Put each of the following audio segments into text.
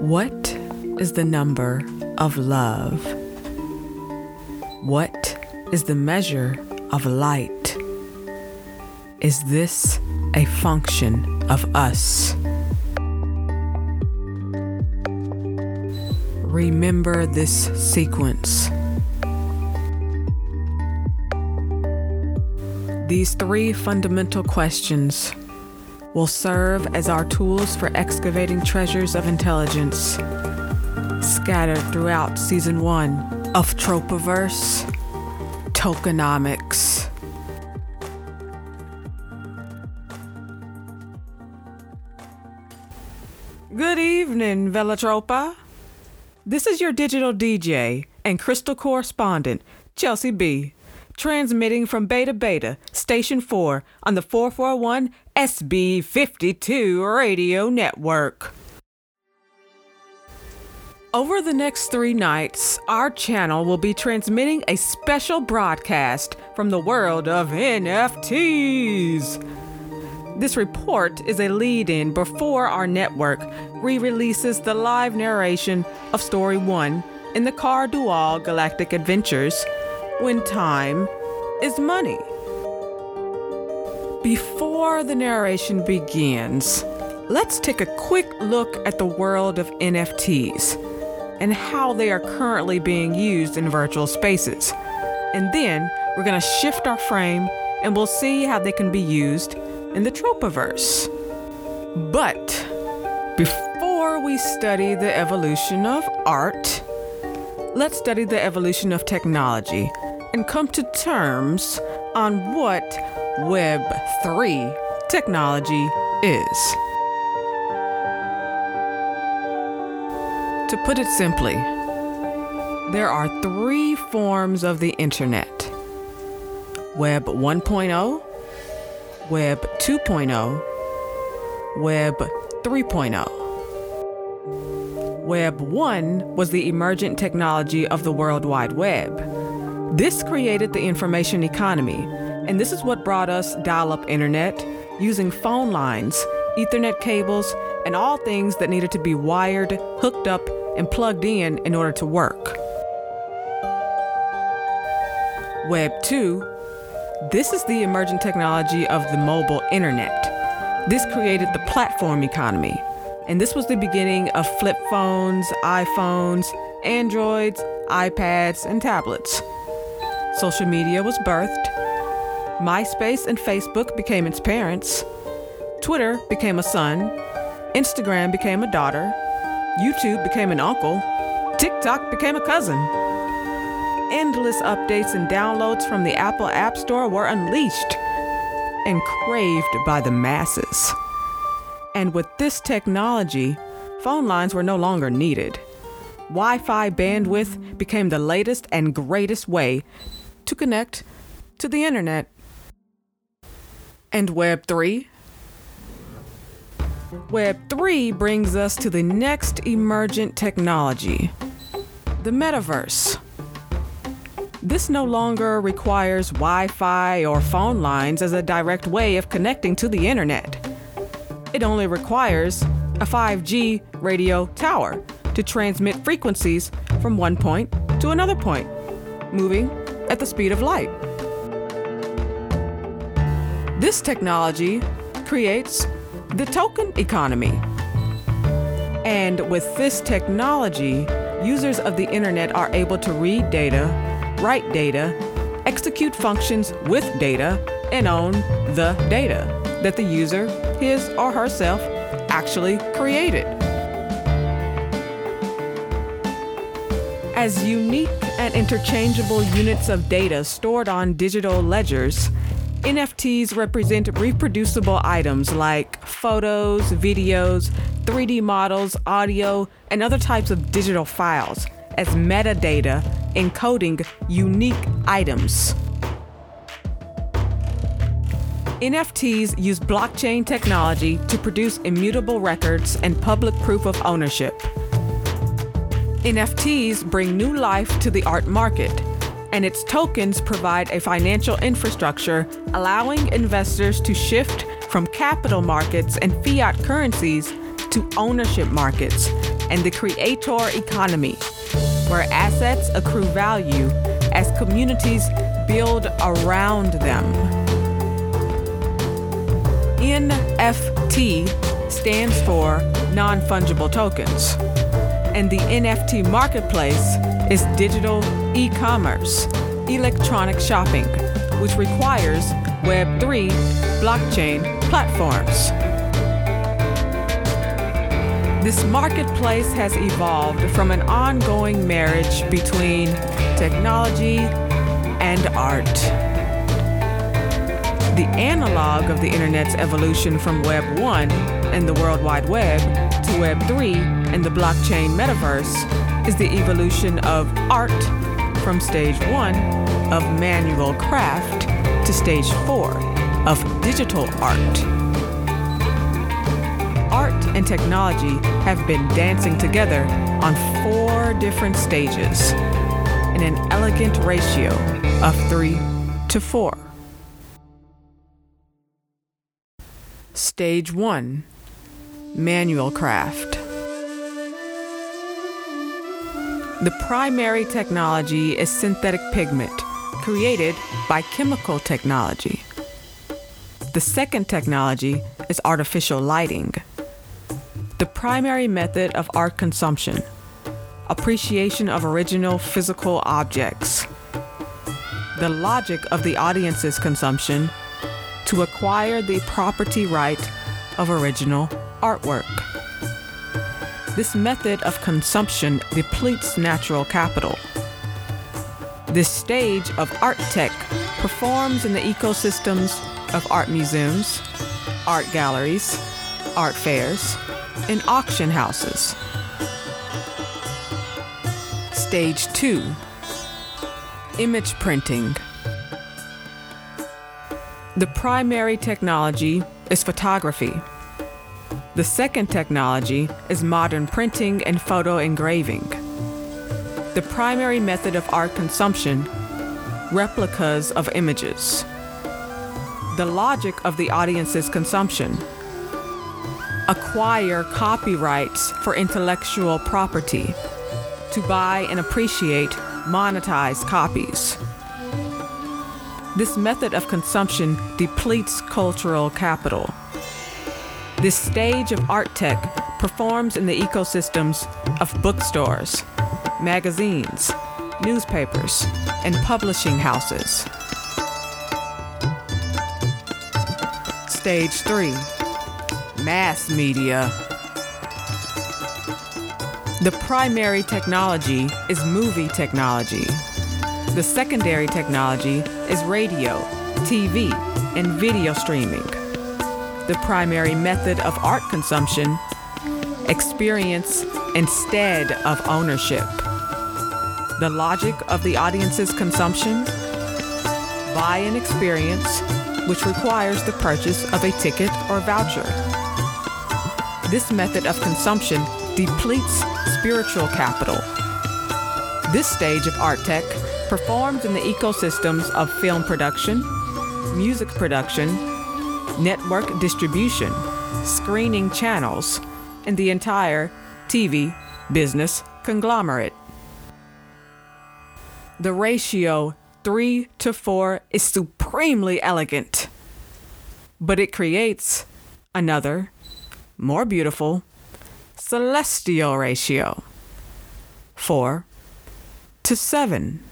What is the number of love? What is the measure of light? Is this a function of us? Remember this sequence. These three fundamental questions will serve as our tools for excavating treasures of intelligence scattered throughout season one of TropaVerse Tokenomics. Good evening, Velatropa. This is your digital DJ and crystal correspondent, Chelsea B, transmitting from Beta Beta, Station 4 on the 441 SB52 radio network. Over the next three nights, our channel will be transmitting a special broadcast from the world of NFTs. This report is a lead in before our network re releases the live narration of Story 1 in the Kar Dual Galactic Adventures When Time is Money. Before the narration begins, let's take a quick look at the world of NFTs and how they are currently being used in virtual spaces. And then we're going to shift our frame and we'll see how they can be used in the TropaVerse. But before we study the evolution of art, let's study the evolution of technology and come to terms on what Web3 technology is. To put it simply, there are three forms of the internet Web 1.0, Web 2.0, Web 3.0. Web 1 was the emergent technology of the World Wide Web. This created the information economy, and this is what brought us dial up internet using phone lines, Ethernet cables, and all things that needed to be wired, hooked up, and plugged in in order to work. Web 2 this is the emergent technology of the mobile internet. This created the platform economy. And this was the beginning of flip phones, iPhones, Androids, iPads, and tablets. Social media was birthed. MySpace and Facebook became its parents. Twitter became a son. Instagram became a daughter. YouTube became an uncle. TikTok became a cousin endless updates and downloads from the Apple App Store were unleashed and craved by the masses. And with this technology, phone lines were no longer needed. Wi Fi bandwidth became the latest and greatest way to connect to the internet. And Web 3? Web 3 brings us to the next emergent technology the metaverse. This no longer requires Wi Fi or phone lines as a direct way of connecting to the internet. It only requires a 5G radio tower to transmit frequencies from one point to another point, moving at the speed of light. This technology creates the token economy. And with this technology, users of the internet are able to read data write data, execute functions with data, and own the data that the user, his or herself, actually created. As unique and interchangeable units of data stored on digital ledgers, NFTs represent reproducible items like photos, videos, 3D models, audio, and other types of digital files as metadata encoding unique items. NFTs use blockchain technology to produce immutable records and public proof of ownership. NFTs bring new life to the art market, and its tokens provide a financial infrastructure allowing investors to shift from capital markets and fiat currencies to ownership markets and the creator economy, where assets accrue value as communities build around them. NFT stands for non fungible tokens, and the NFT marketplace is digital e commerce, electronic shopping, which requires Web3 blockchain platforms. This marketplace has evolved from an ongoing marriage between technology and art. The analog of the internet's evolution from Web 1 and the World Wide Web to Web 3 and the blockchain metaverse is the evolution of art from stage 1 of manual craft to stage 4 of digital art art and technology have been dancing together on four different stages in an elegant ratio of three to four. Stage one Manual craft. The primary technology is synthetic pigment, created by chemical technology. The second technology is artificial lighting the primary method of art consumption, appreciation of original physical objects, the logic of the audience's consumption to acquire the property right of original artwork. This method of consumption depletes natural capital. This stage of art tech performs in the ecosystems of art museums, art galleries, art fairs, and auction houses. Stage 2 Image printing. The primary technology is photography. The second technology is modern printing and photo engraving. The primary method of art consumption replicas of images. The logic of the audience's consumption acquire copyrights for intellectual property, to buy and appreciate monetized copies. This method of consumption depletes cultural capital. This stage of art tech performs in the ecosystems of bookstores, magazines, newspapers, and publishing houses. Stage 3 mass media. The primary technology is movie technology. The secondary technology is radio, TV, and video streaming. The primary method of art consumption, experience instead of ownership. The logic of the audience's consumption, buy an experience, which requires the purchase of a ticket or voucher. This method of consumption depletes spiritual capital. This stage of art tech performs in the ecosystems of film production, music production, network distribution, screening channels, and the entire TV business conglomerate. The ratio 3 to 4 is supremely elegant, but it creates another more beautiful, celestial ratio 4 to 7.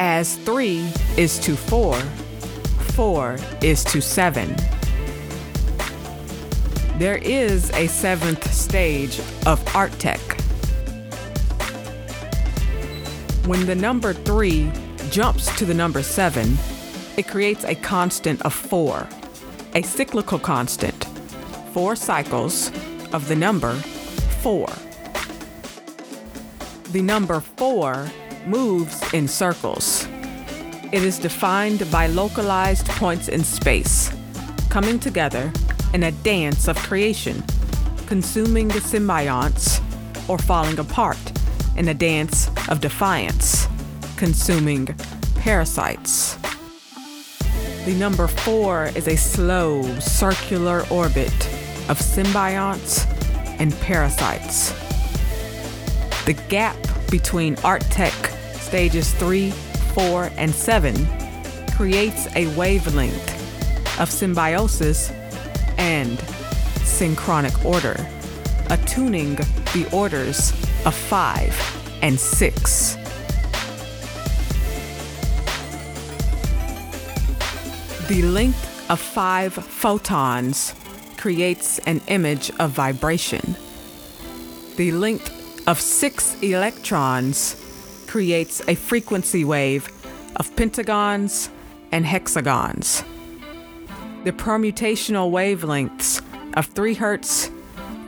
As 3 is to 4, 4 is to 7. There is a seventh stage of art tech. When the number 3 jumps to the number seven, it creates a constant of four, a cyclical constant, four cycles of the number four. The number four moves in circles. It is defined by localized points in space, coming together in a dance of creation, consuming the symbionts, or falling apart in a dance of defiance consuming parasites. The number four is a slow circular orbit of symbionts and parasites. The gap between Art Tech stages 3, 4, and 7 creates a wavelength of symbiosis and synchronic order, attuning the orders of 5 and 6. The length of five photons creates an image of vibration. The length of six electrons creates a frequency wave of pentagons and hexagons. The permutational wavelengths of 3 Hz,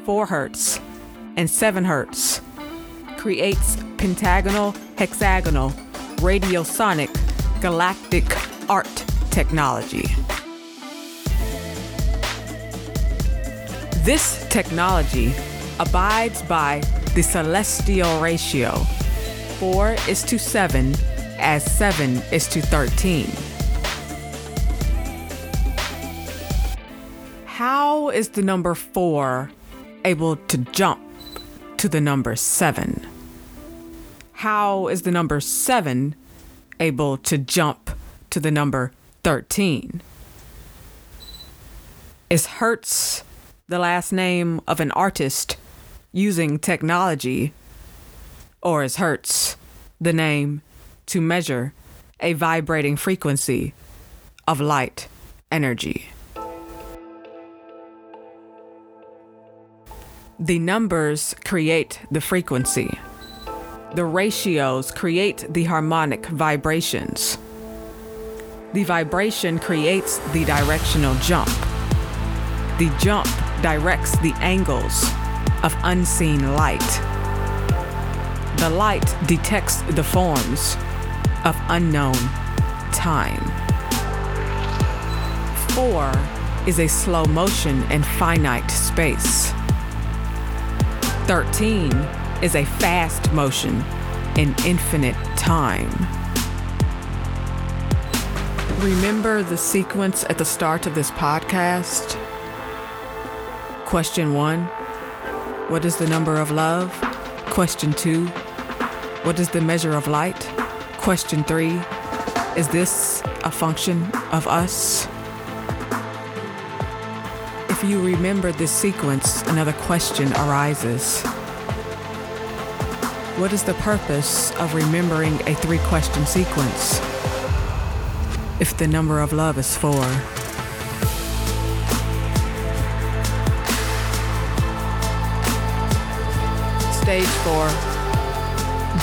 4 Hz, and 7 Hz creates pentagonal, hexagonal, radiosonic, galactic art technology. This technology abides by the celestial ratio 4 is to 7 as 7 is to 13. How is the number 4 able to jump to the number 7? How is the number 7 able to jump to the number 13. Is Hertz the last name of an artist using technology? Or as Hertz the name to measure a vibrating frequency of light energy? The numbers create the frequency. The ratios create the harmonic vibrations. The vibration creates the directional jump. The jump directs the angles of unseen light. The light detects the forms of unknown time. Four is a slow motion in finite space. 13 is a fast motion in infinite time. Remember the sequence at the start of this podcast? Question one What is the number of love? Question two What is the measure of light? Question three Is this a function of us? If you remember this sequence, another question arises. What is the purpose of remembering a three question sequence? if the number of love is four. Stage four.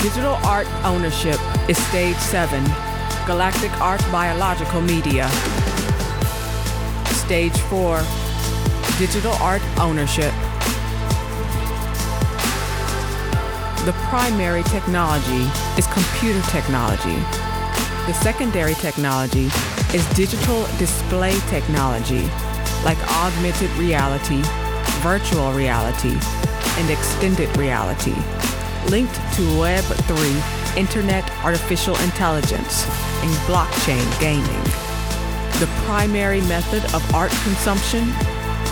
Digital art ownership is stage seven. Galactic Art Biological Media. Stage four. Digital art ownership. The primary technology is computer technology the secondary technology is digital display technology, like augmented reality, virtual reality, and extended reality, linked to Web3, Internet Artificial Intelligence, and blockchain gaming. The primary method of art consumption,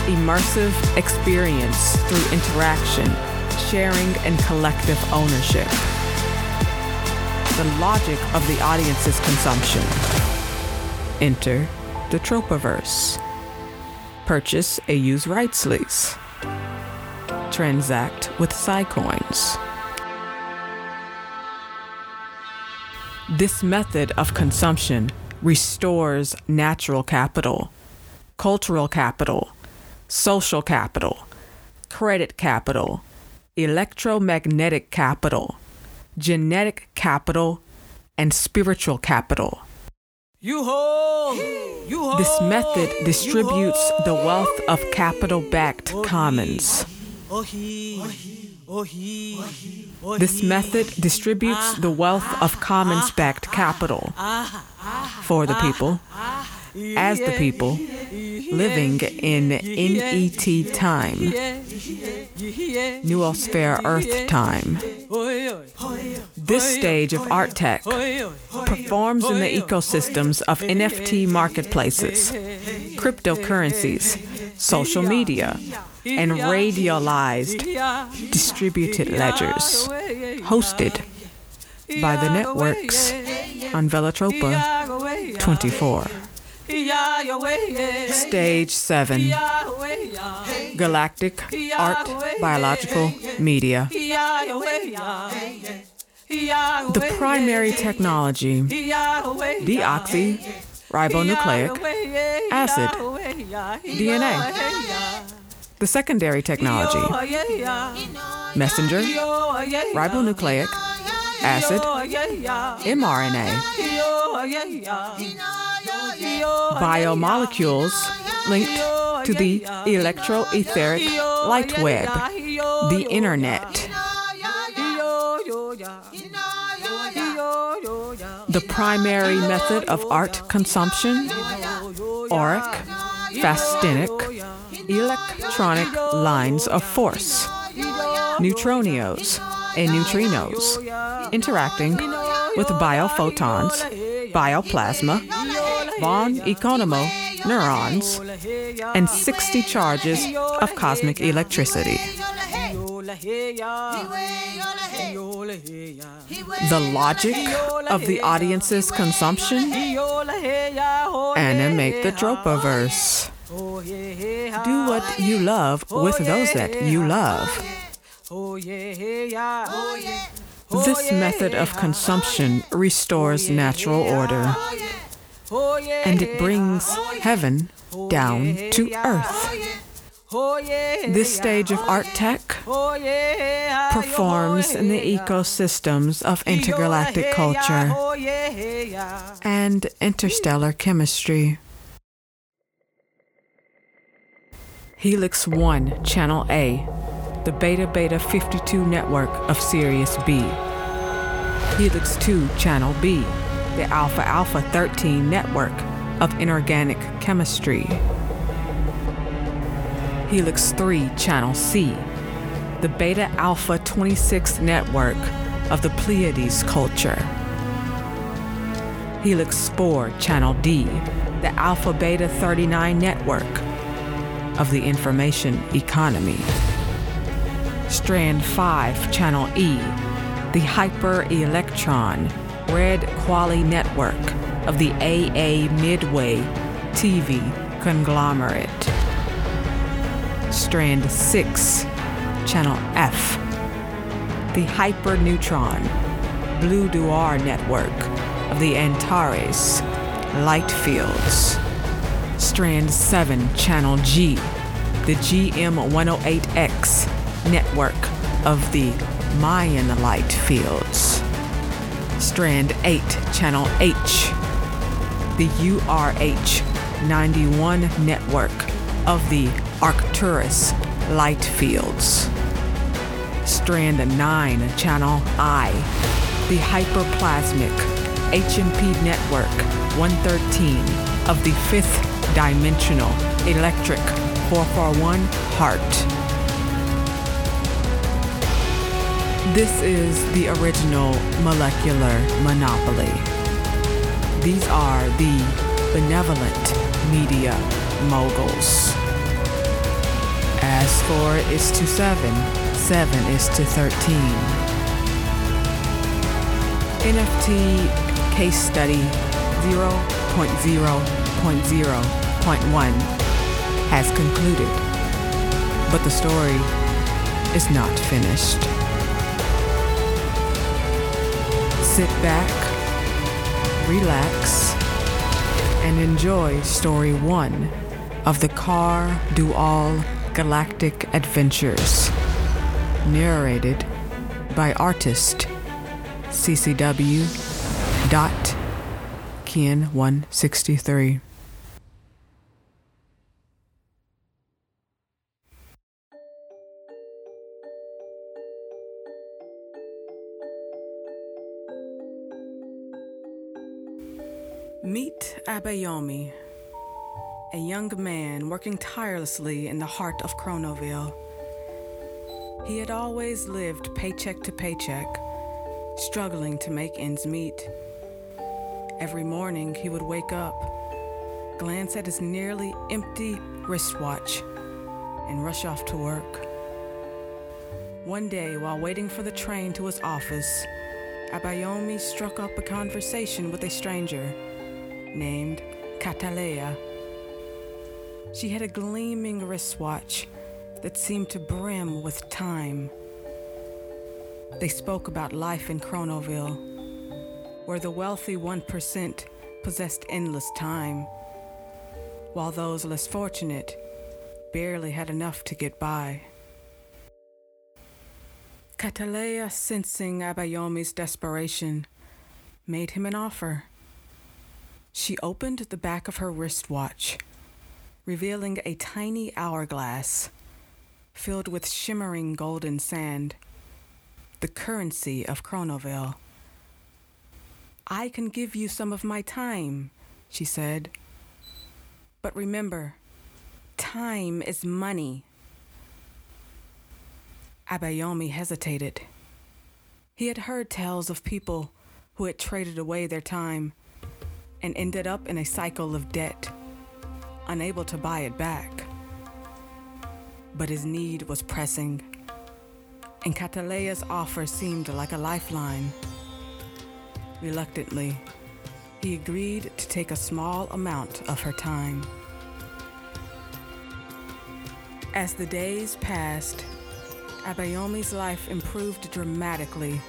immersive experience through interaction, sharing, and collective ownership the logic of the audience's consumption. Enter the Tropaverse. Purchase a use rights lease. Transact with Psycoins. This method of consumption restores natural capital, cultural capital, social capital, credit capital, electromagnetic capital genetic capital, and spiritual capital. This method distributes the wealth of capital backed commons. This method distributes the wealth of commons backed capital for the people. as the people living in NET time, Noosphere Earth time. This stage of art tech performs in the ecosystems of NFT marketplaces, cryptocurrencies, social media, and radialized distributed ledgers, hosted by the networks on Velatropa 24. Stage 7 Galactic Art Biological Media. The primary technology, deoxy ribonucleic acid, DNA. The secondary technology, messenger, ribonucleic acid, mRNA. Biomolecules linked to the electroetheric light web, the internet. The primary method of art consumption, auric, fastinic, electronic lines of force, neutronios and neutrinos interacting with biophotons, bioplasma, von Economo neurons, and 60 charges of cosmic electricity. The logic of the audience's consumption? Animate the TropaVerse. Do what you love with those that you love. This method of consumption restores natural order and it brings heaven down to earth. This stage of art tech performs in the ecosystems of intergalactic culture and interstellar chemistry. Helix 1, Channel A, the Beta Beta 52 network of Sirius B. Helix 2, Channel B, the Alpha Alpha 13 network of inorganic chemistry. Helix 3 Channel C, the Beta Alpha 26 network of the Pleiades culture. Helix 4 Channel D, the Alpha Beta 39 network of the information economy. Strand 5 Channel E, the Hyper Electron Red Quali network of the AA Midway TV conglomerate. Strand 6, Channel F, the Hyperneutron Blue Duar network of the Antares light fields. Strand 7, Channel G, the GM108X network of the Mayan light fields. Strand 8, Channel H, the URH 91 network of the Arcturus light fields. Strand 9, Channel I, the hyperplasmic HMP network 113 of the fifth dimensional electric 441 heart. This is the original molecular monopoly. These are the benevolent media moguls. As 4 is to 7, 7 is to 13. NFT case study 0.0.0.1 has concluded, but the story is not finished. Sit back, relax, and enjoy Story 1 of the Kar Dual Galactic Adventures, narrated by artist ccw.kin163. Abayomi, a young man working tirelessly in the heart of Chronoville. He had always lived paycheck to paycheck, struggling to make ends meet. Every morning he would wake up, glance at his nearly empty wristwatch, and rush off to work. One day, while waiting for the train to his office, Abayomi struck up a conversation with a stranger named Katalea. She had a gleaming wristwatch that seemed to brim with time. They spoke about life in Chronoville, where the wealthy 1% possessed endless time, while those less fortunate barely had enough to get by. Katalea, sensing Abayomi's desperation, made him an offer. She opened the back of her wristwatch, revealing a tiny hourglass filled with shimmering golden sand, the currency of Chronoville. I can give you some of my time, she said. But remember, time is money. Abayomi hesitated. He had heard tales of people who had traded away their time and ended up in a cycle of debt, unable to buy it back. But his need was pressing, and Catalea's offer seemed like a lifeline. Reluctantly, he agreed to take a small amount of her time. As the days passed, Abayomi's life improved dramatically.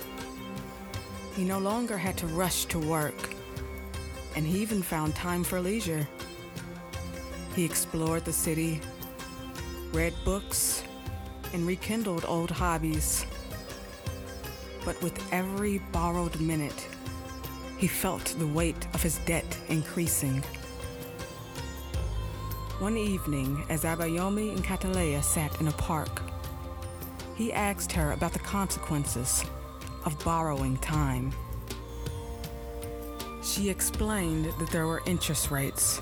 He no longer had to rush to work, and he even found time for leisure. He explored the city, read books, and rekindled old hobbies. But with every borrowed minute, he felt the weight of his debt increasing. One evening, as Abayomi and Katalea sat in a park, he asked her about the consequences of borrowing time. She explained that there were interest rates,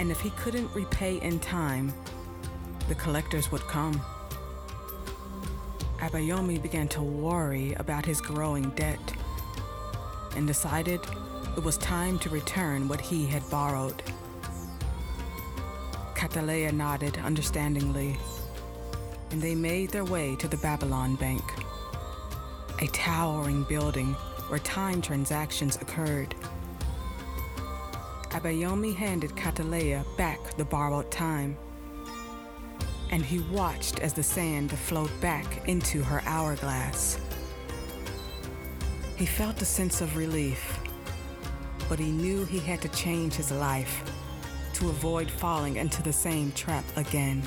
and if he couldn't repay in time, the collectors would come. Abayomi began to worry about his growing debt and decided it was time to return what he had borrowed. Katalea nodded understandingly and they made their way to the Babylon Bank, a towering building where time transactions occurred. Abayomi handed Katalea back the borrowed time, and he watched as the sand flowed back into her hourglass. He felt a sense of relief, but he knew he had to change his life to avoid falling into the same trap again.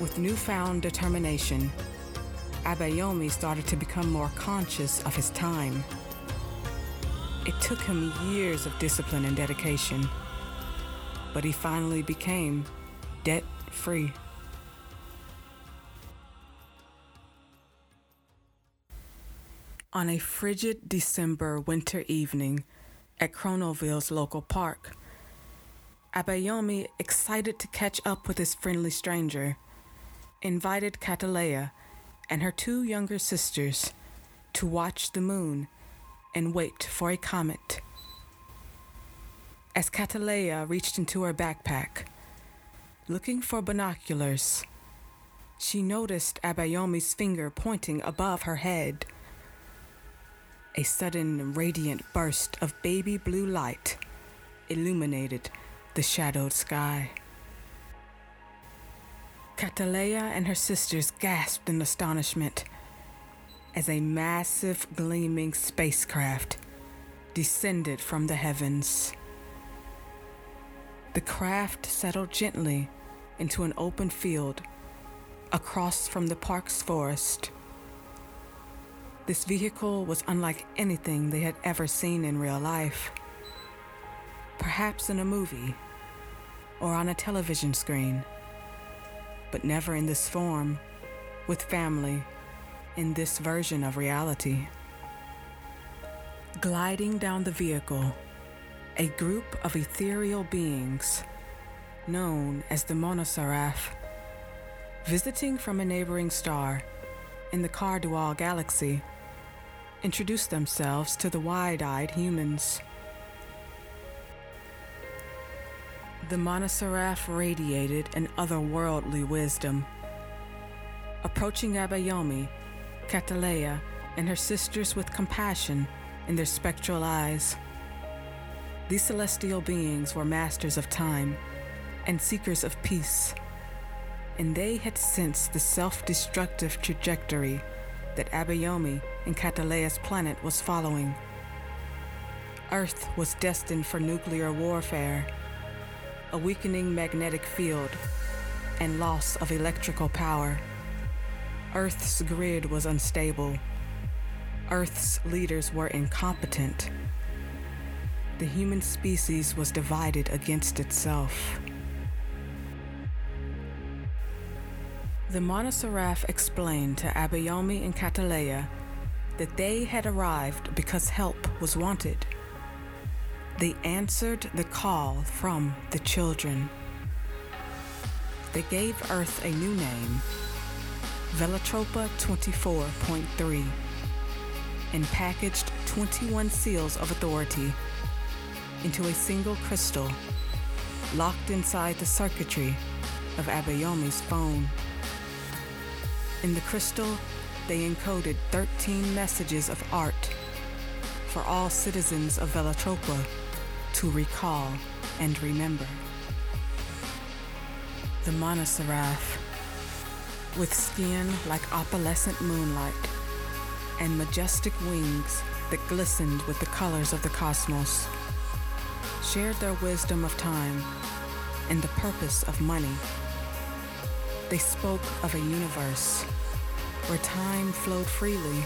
With newfound determination, Abayomi started to become more conscious of his time. It took him years of discipline and dedication, but he finally became debt free. On a frigid December winter evening at Chronoville's local park, Abayomi, excited to catch up with his friendly stranger, invited Katalea and her two younger sisters to watch the moon and wait for a comet. As Katalea reached into her backpack, looking for binoculars, she noticed Abayomi's finger pointing above her head. A sudden radiant burst of baby blue light illuminated the shadowed sky. Katalea and her sisters gasped in astonishment as a massive gleaming spacecraft descended from the heavens. The craft settled gently into an open field across from the park's forest. This vehicle was unlike anything they had ever seen in real life. Perhaps in a movie or on a television screen but never in this form, with family, in this version of reality. Gliding down the vehicle, a group of ethereal beings known as the Monosaraph, visiting from a neighboring star in the Kar Dual galaxy, introduced themselves to the wide eyed humans. The Monosaraph radiated an otherworldly wisdom. Approaching Abayomi, Cataleya, and her sisters with compassion in their spectral eyes. These celestial beings were masters of time and seekers of peace, and they had sensed the self destructive trajectory that Abayomi and Cataleya's planet was following. Earth was destined for nuclear warfare, a weakening magnetic field, and loss of electrical power. Earth's grid was unstable. Earth's leaders were incompetent the human species was divided against itself. The Monosaraph explained to Abayomi and Cataleya that they had arrived because help was wanted. They answered the call from the children. They gave Earth a new name, Velatropa 24.3, and packaged 21 seals of authority into a single crystal locked inside the circuitry of Abayomi's phone. In the crystal, they encoded 13 messages of art for all citizens of Velatropa to recall and remember. The Monosaraph, with skin like opalescent moonlight and majestic wings that glistened with the colors of the cosmos shared their wisdom of time and the purpose of money. They spoke of a universe where time flowed freely,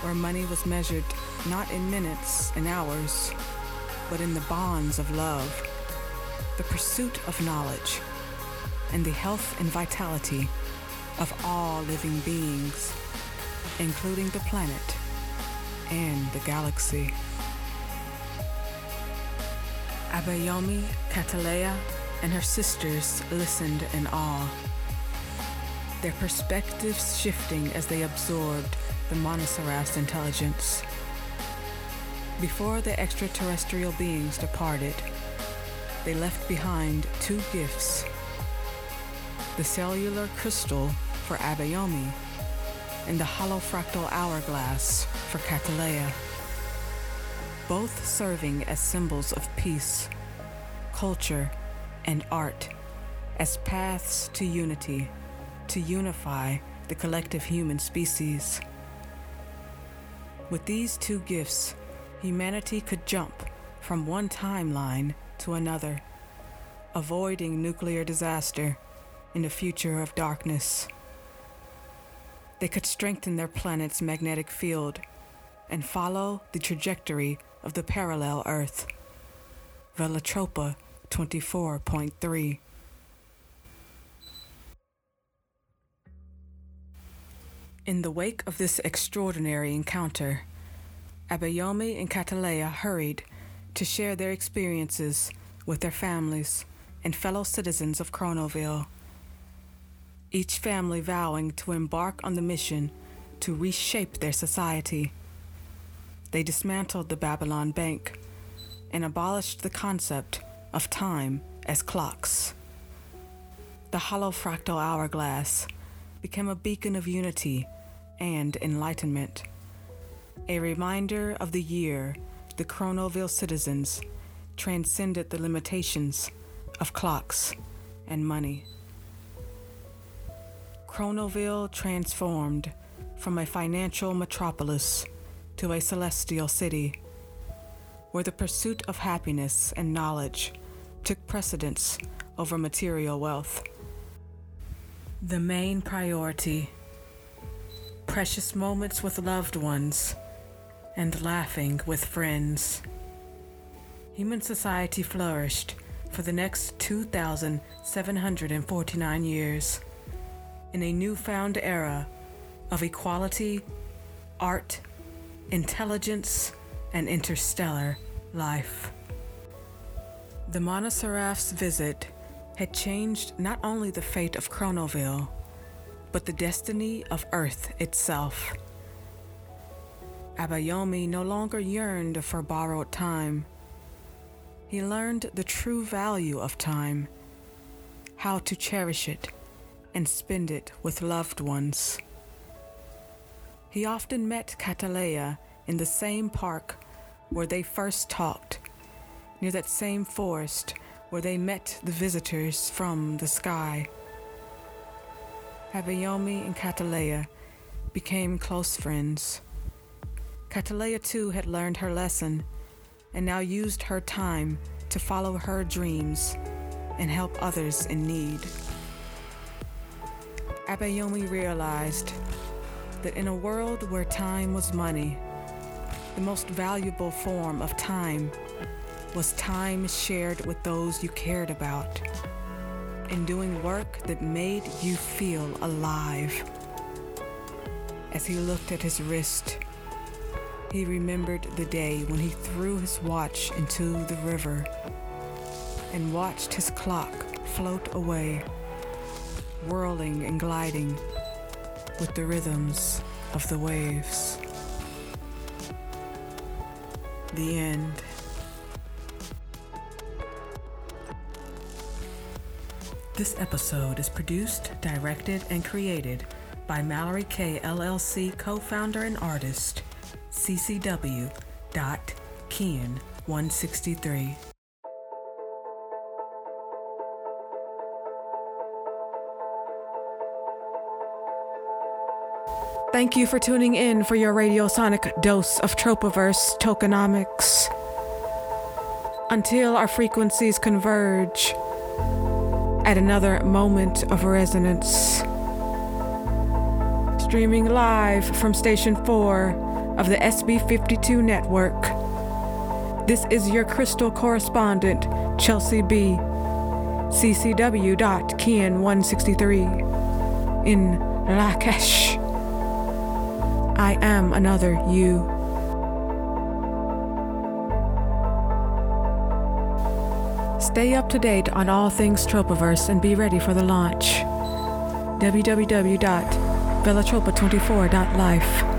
where money was measured not in minutes and hours, but in the bonds of love, the pursuit of knowledge, and the health and vitality of all living beings, including the planet and the galaxy. Abayomi, Cataleya, and her sisters listened in awe, their perspectives shifting as they absorbed the Monosaraph's intelligence. Before the extraterrestrial beings departed, they left behind two gifts the cellular crystal for Abayomi and the hollow fractal hourglass for Cataleya both serving as symbols of peace, culture, and art, as paths to unity, to unify the collective human species. With these two gifts, humanity could jump from one timeline to another, avoiding nuclear disaster in a future of darkness. They could strengthen their planet's magnetic field and follow the trajectory of the parallel Earth. Velatropa 24.3. In the wake of this extraordinary encounter, Abayomi and Cataleya hurried to share their experiences with their families and fellow citizens of Chronoville, each family vowing to embark on the mission to reshape their society they dismantled the Babylon Bank and abolished the concept of time as clocks. The hollow fractal hourglass became a beacon of unity and enlightenment, a reminder of the year the Chronoville citizens transcended the limitations of clocks and money. Chronoville transformed from a financial metropolis to a celestial city, where the pursuit of happiness and knowledge took precedence over material wealth. The main priority precious moments with loved ones and laughing with friends. Human society flourished for the next 2,749 years in a newfound era of equality, art, intelligence, and interstellar life. The Monoseraph's visit had changed not only the fate of Chronoville, but the destiny of Earth itself. Abayomi no longer yearned for borrowed time. He learned the true value of time, how to cherish it and spend it with loved ones. He often met Cataleya in the same park where they first talked, near that same forest where they met the visitors from the sky. Abayomi and Cataleya became close friends. Cataleya too had learned her lesson and now used her time to follow her dreams and help others in need. Abayomi realized that in a world where time was money, the most valuable form of time was time shared with those you cared about and doing work that made you feel alive. As he looked at his wrist, he remembered the day when he threw his watch into the river and watched his clock float away, whirling and gliding with the rhythms of the waves. The end. This episode is produced, directed, and created by Mallory K. LLC co founder and artist, CCW. Kin 163. Thank you for tuning in for your radiosonic dose of TropaVerse tokenomics. Until our frequencies converge at another moment of resonance. Streaming live from Station 4 of the SB 52 network. This is your crystal correspondent, Chelsea B. CCW.Kin163 in Lak'ech. I am another you. Stay up to date on all things TropaVerse and be ready for the launch. www.velatropa24.life.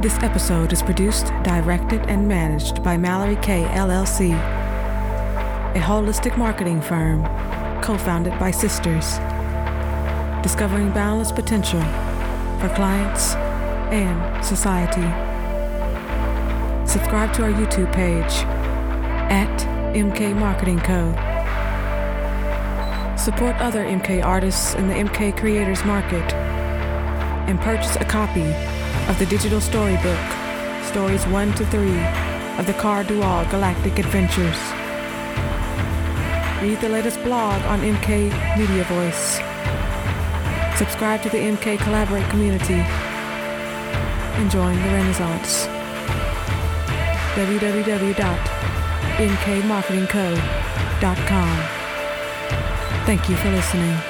This episode is produced, directed, and managed by Mallory K. LLC, a holistic marketing firm co founded by sisters, discovering boundless potential for clients and society. Subscribe to our YouTube page at MK Marketing Co. Support other MK artists in the MK Creators Market and purchase a copy of the digital storybook, Stories 1 to 3 of the Kar Dual Galactic Adventures. Read the latest blog on MK Media Voice Subscribe to the MK Collabor8 community. and join the Renaissance. www.mkmarketingco.com. Thank you for listening.